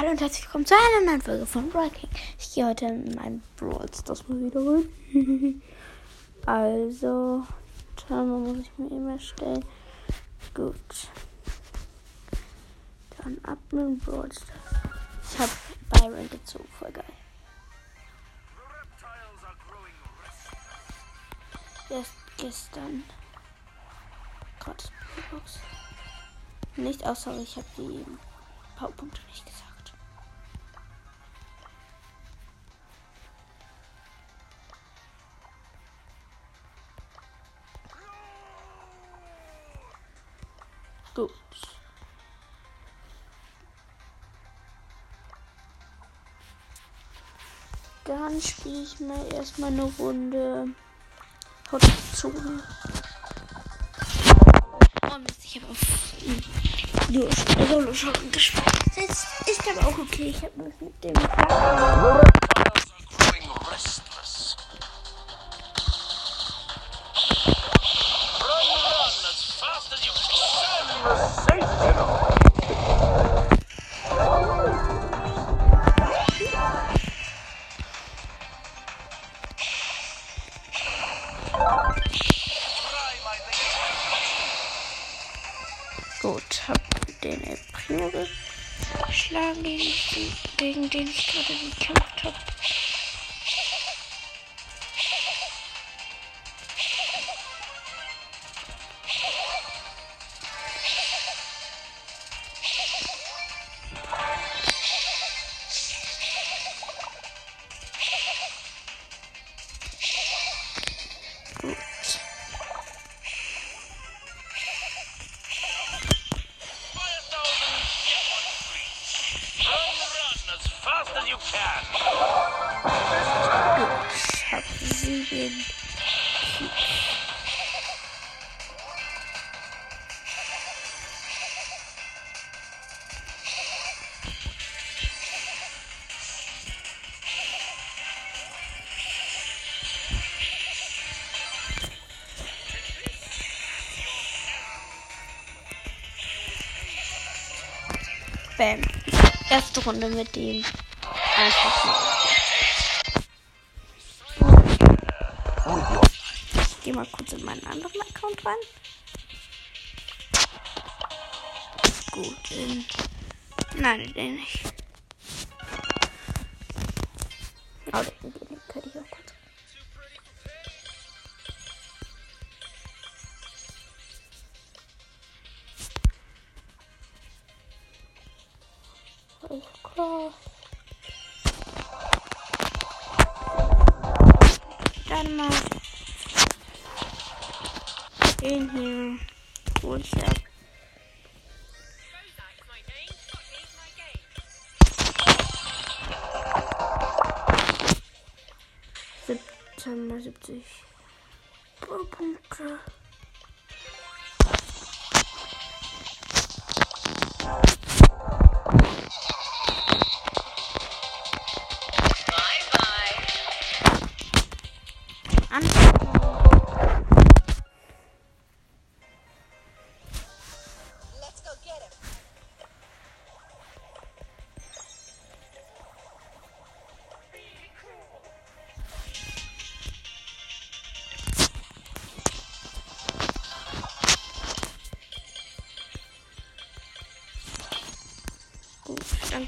Hallo und herzlich willkommen zu einer neuen Folge von Breaking. Ich gehe heute in mein Brawl das mal wieder rein. also, Timer muss ich mir eben erstellen. Gut. Dann ab mit dem Brawl Ich habe Byron gezogen, voll geil. Erst gestern. Box. Nicht außer ich habe die Powerpunkte nicht gesagt. Gut. Dann spiele ich mal erstmal eine Runde Hotzone. Oh Mist, ich habe auf Solo schon gespielt. Das ist aber auch okay. Ich habe mich mit dem Bam. Erste Runde mit dem. Einfach mal. Ich geh mal kurz in meinen anderen Account rein. Gut, in. Nein, den nicht. Den hier hol ich ab. Siebzehn mal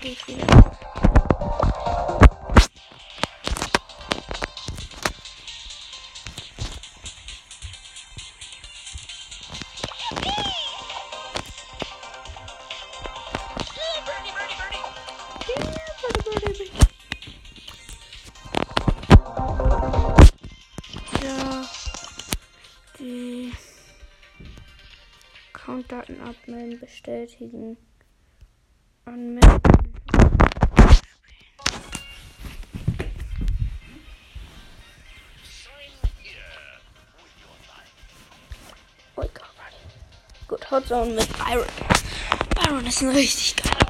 gehe ich wieder. Countdaten abmelden, bestätigen, anmelden. Hotzone mit Byron. Byron ist ein richtig geiler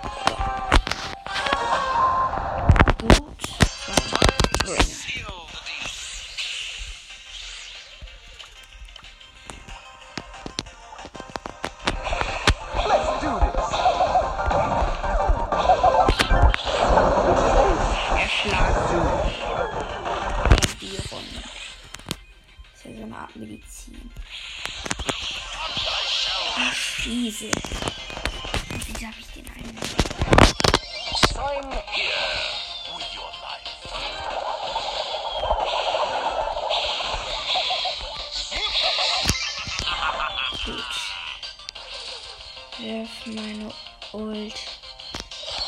Werf meine Ult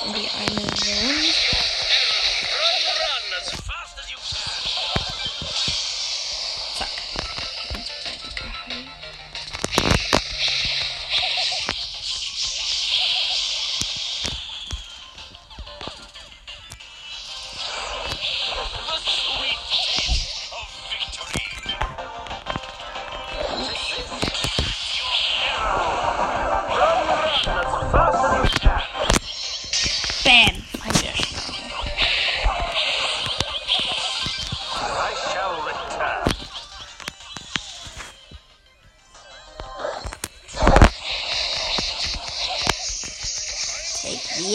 in die eine Zone. Take in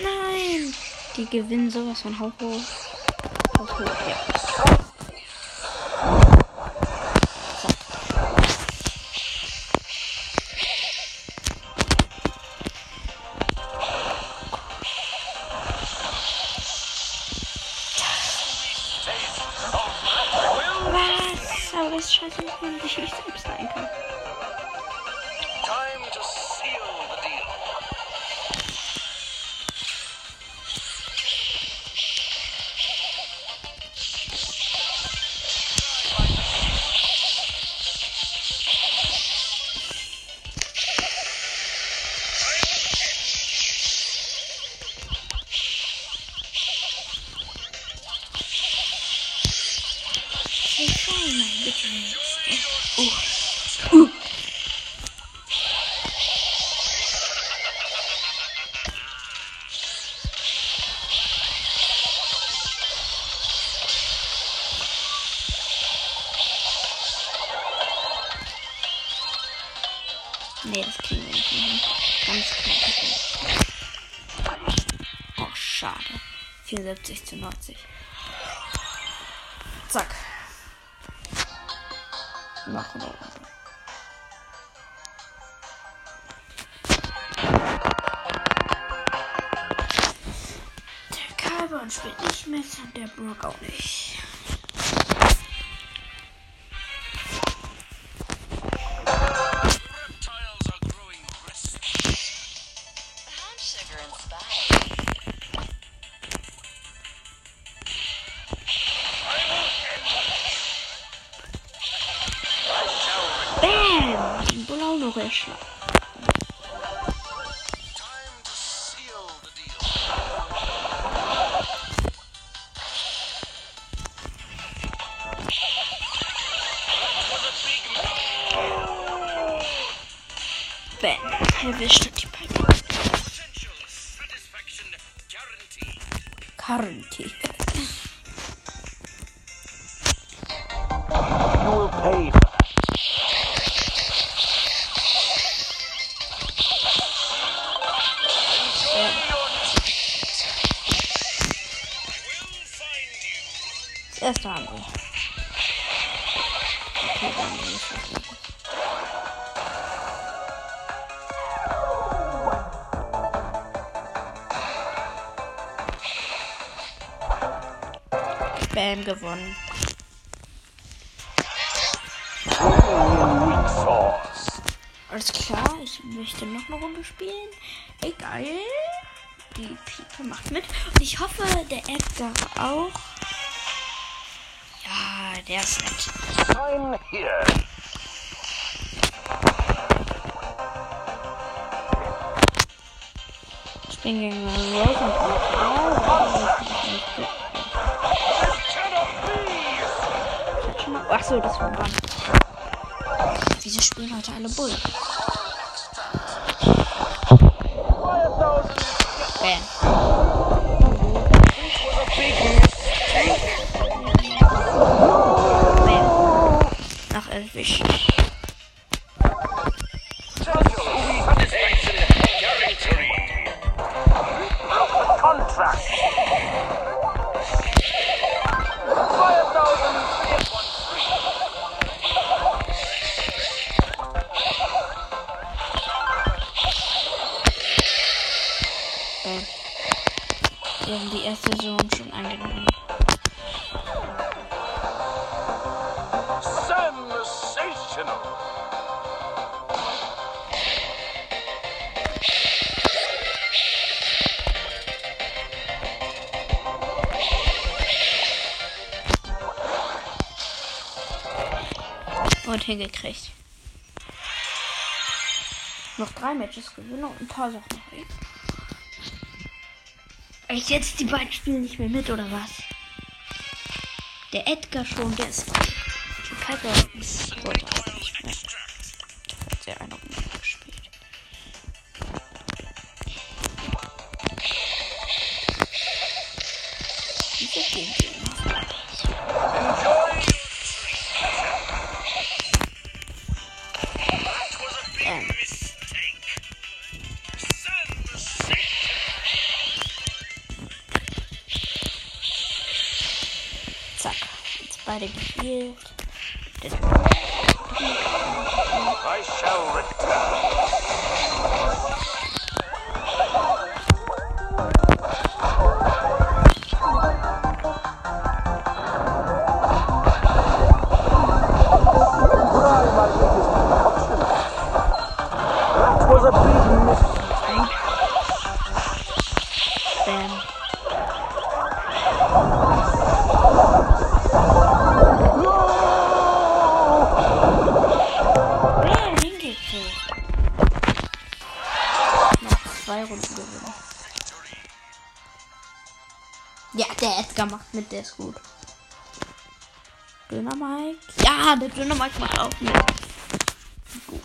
Nein. Die gewinnen sowas von Hauch hoch. Hauch hoch, ja. Nee, das kriegen wir nicht hin. Ganz knapp. Oh, schade. 74 zu 90. Zack. Nach oben. Der Carbon spielt nicht mit der Brook auch nicht. Erwischt hat die Pipe. Potential Bam, gewonnen. Alles klar, ich möchte noch eine Runde spielen. Egal. Die Piepe macht mit. Und ich hoffe, der Edgar auch. Ja, der ist nett. Sign here. Ich bin gegen Rose und Pokal. Achso, das war Bann. Wieso spielen heute alle Bull? Bam. Bam. Ach, erwischt. Und hingekriegt. Noch drei Matches gewinnen und ein paar Sachen noch. Echt jetzt die beiden spielen nicht mehr mit oder was? Der Edgar schon, der ist. Piper ist wollte Zack. Jetzt beide gespielt. I shall return. Mit, der ist gut. Döner Mike. Ja, der Döner Mike macht auch mit. Gut.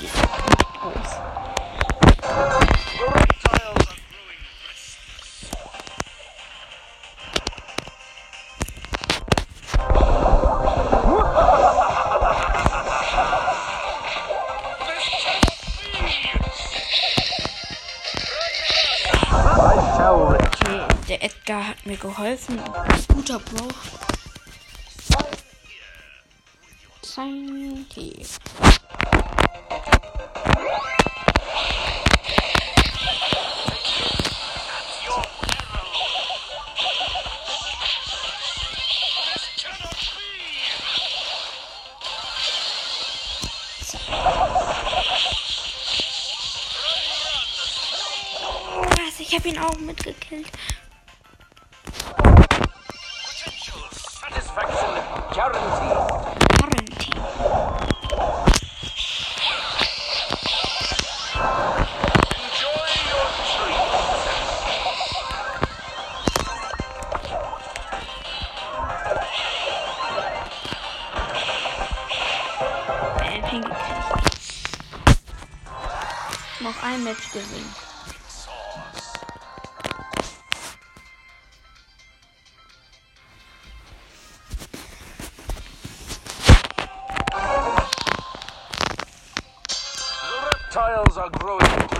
Die sind mir geholfen. Guter Bro. Ich habe ihn auch mitgekillt. guarantee. tiles are growing.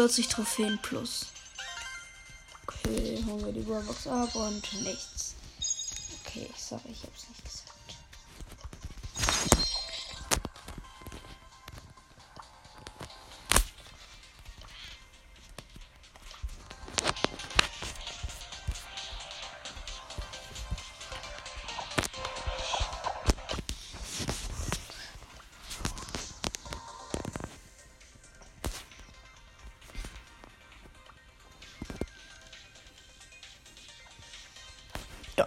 40 Trophäen plus. Okay, holen wir die Brawlbox ab und nichts. Okay, sorry, ich hab's nicht gesagt.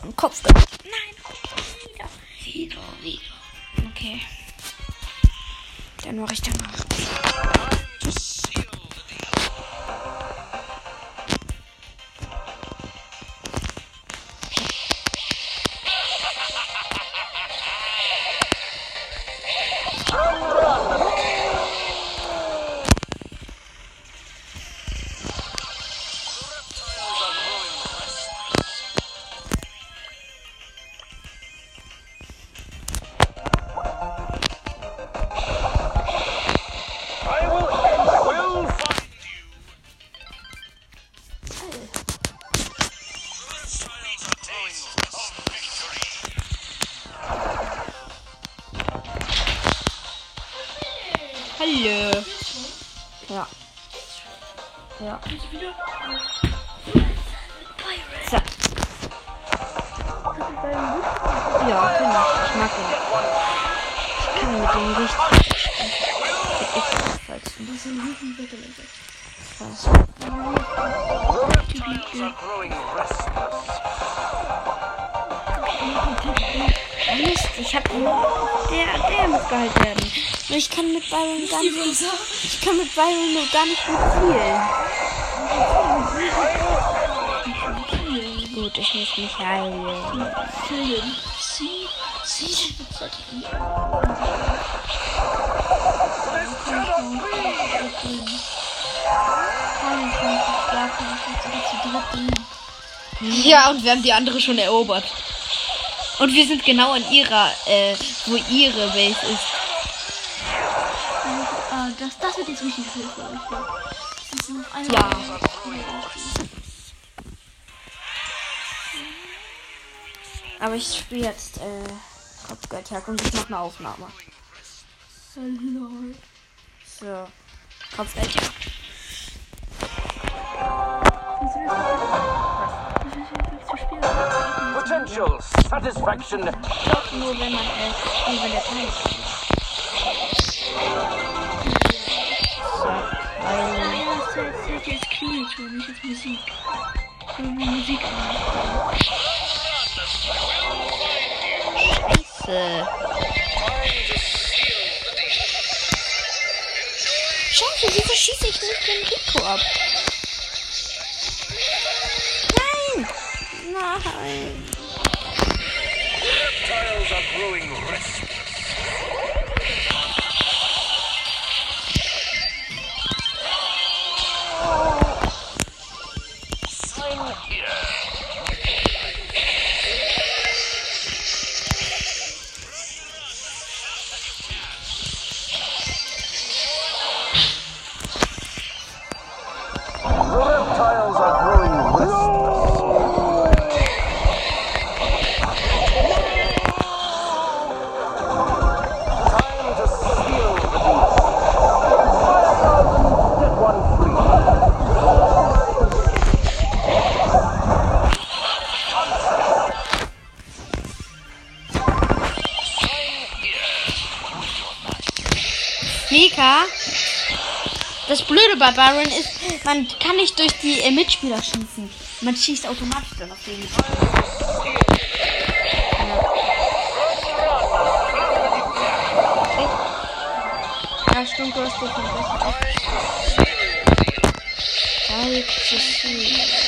Knockdown, Kopfdown. Nein, wieder. Wieder, wieder. Okay. Dann mache ich danach. Mist, ich hab der, der muss gehalten werden. Ich kann mit Byron gar nicht. Ich kann mit Byron nur gar nicht zielen. Gut, ich muss mich heilen. Sie, sie, Ja, und wir haben die andere schon erobert. Und wir sind genau in ihrer, äh, wo ihre Base ist. Ah, das, das wird jetzt richtig viel für euch. Das ist noch eine. Ja. Aber ich spiele jetzt, äh, Kopfgeldtag und ich mache eine Aufnahme. Lol. So. Kopfgeldtag. Potential satisfaction. Doch nur wenn man, nur wenn der ist. So. Zählt jetzt Klingelton, nicht jetzt Musik. So wie Musik an. Scheiße. Scheiße, wieso schieße ich nicht den Rico ab? Nein! Nein! Reptiles are growing restless. Mika, das Blöde bei Byron ist, man kann nicht durch die äh, Mitspieler schießen. Man schießt automatisch dann auf den. Ja, stimmt, du hast dich ein bisschen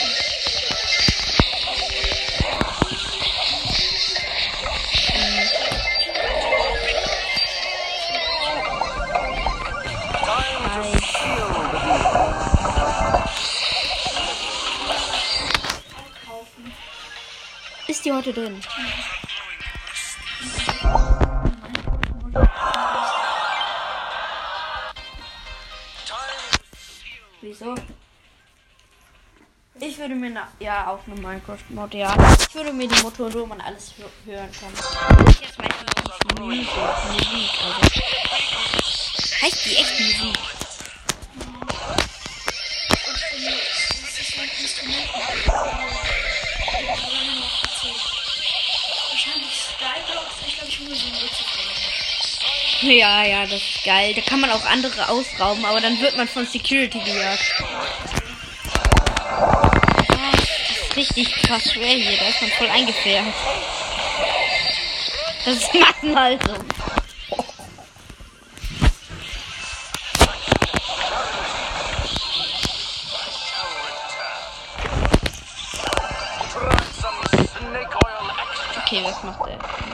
die heute drin? Wieso? Ich würde mir na ja auch eine Minecraft-Mod, ja. Ich würde mir die Motor, wo man alles hö hören kann. Ich jetzt Musik, Musik, also. Heißt die echt Musik? Ja, ja, das ist geil. Da kann man auch andere ausrauben, aber dann wird man von Security gejagt. Ah, das ist ist richtig krass schwer hier. Da ist man voll eingefärbt. Das oil extract. Okay, was macht er?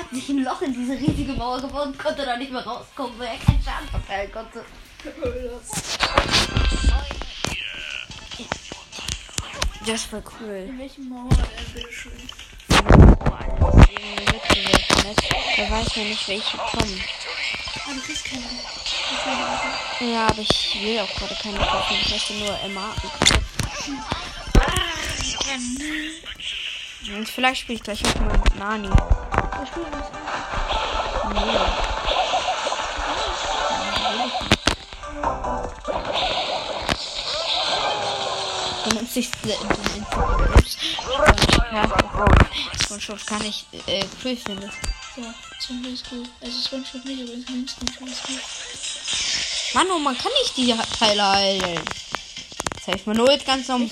Hat sich ein Loch in diese riesige Mauer gebaut und konnte da nicht mehr rauskommen, weil er keinen Schaden verteilen konnte. Das war cool. In welchem Mauer er bitte schön. Da weiß man nicht, welche kommen. Ah, du kriegst keine. Ja, aber ich will auch gerade keine kaufen. Ich möchte nur MA kaufen. Und vielleicht spiele ich gleich auch mal mit Nani. Wir spielen das. Nee. Du nimmst dich schon gar nicht äh, finde. Ja, Zombie ist gut. Also Spongebob nicht, aber Spongebob ist gut. Mann, oh, man kann nicht die Teile heilen. Das heißt, man holt ganz normal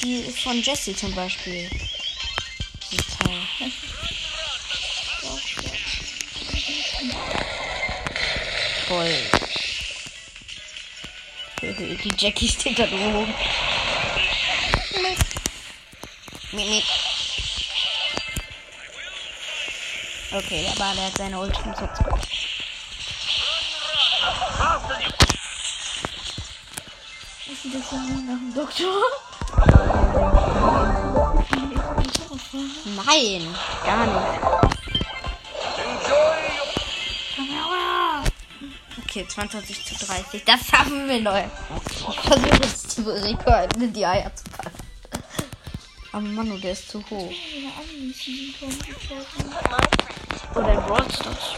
die von Jesse zum Beispiel. Die Jackie steht da oben. Okay, der Bade hat seine as you Was ist das denn nach dem Doktor? Nein, gar nicht. Okay, 22 zu 30. Das haben wir neu. Ich versuche jetzt zu Rico in die Eier zu packen. Aber Manu, der ist zu hoch. Oder in Brawl Stars.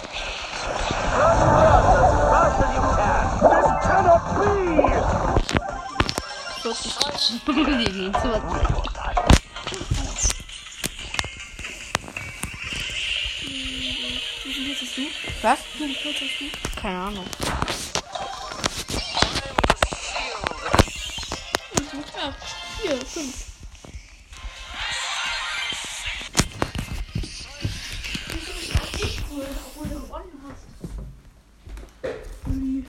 This cannot be. 40 zu 27. Was? Keine Ahnung. Vier, fünf.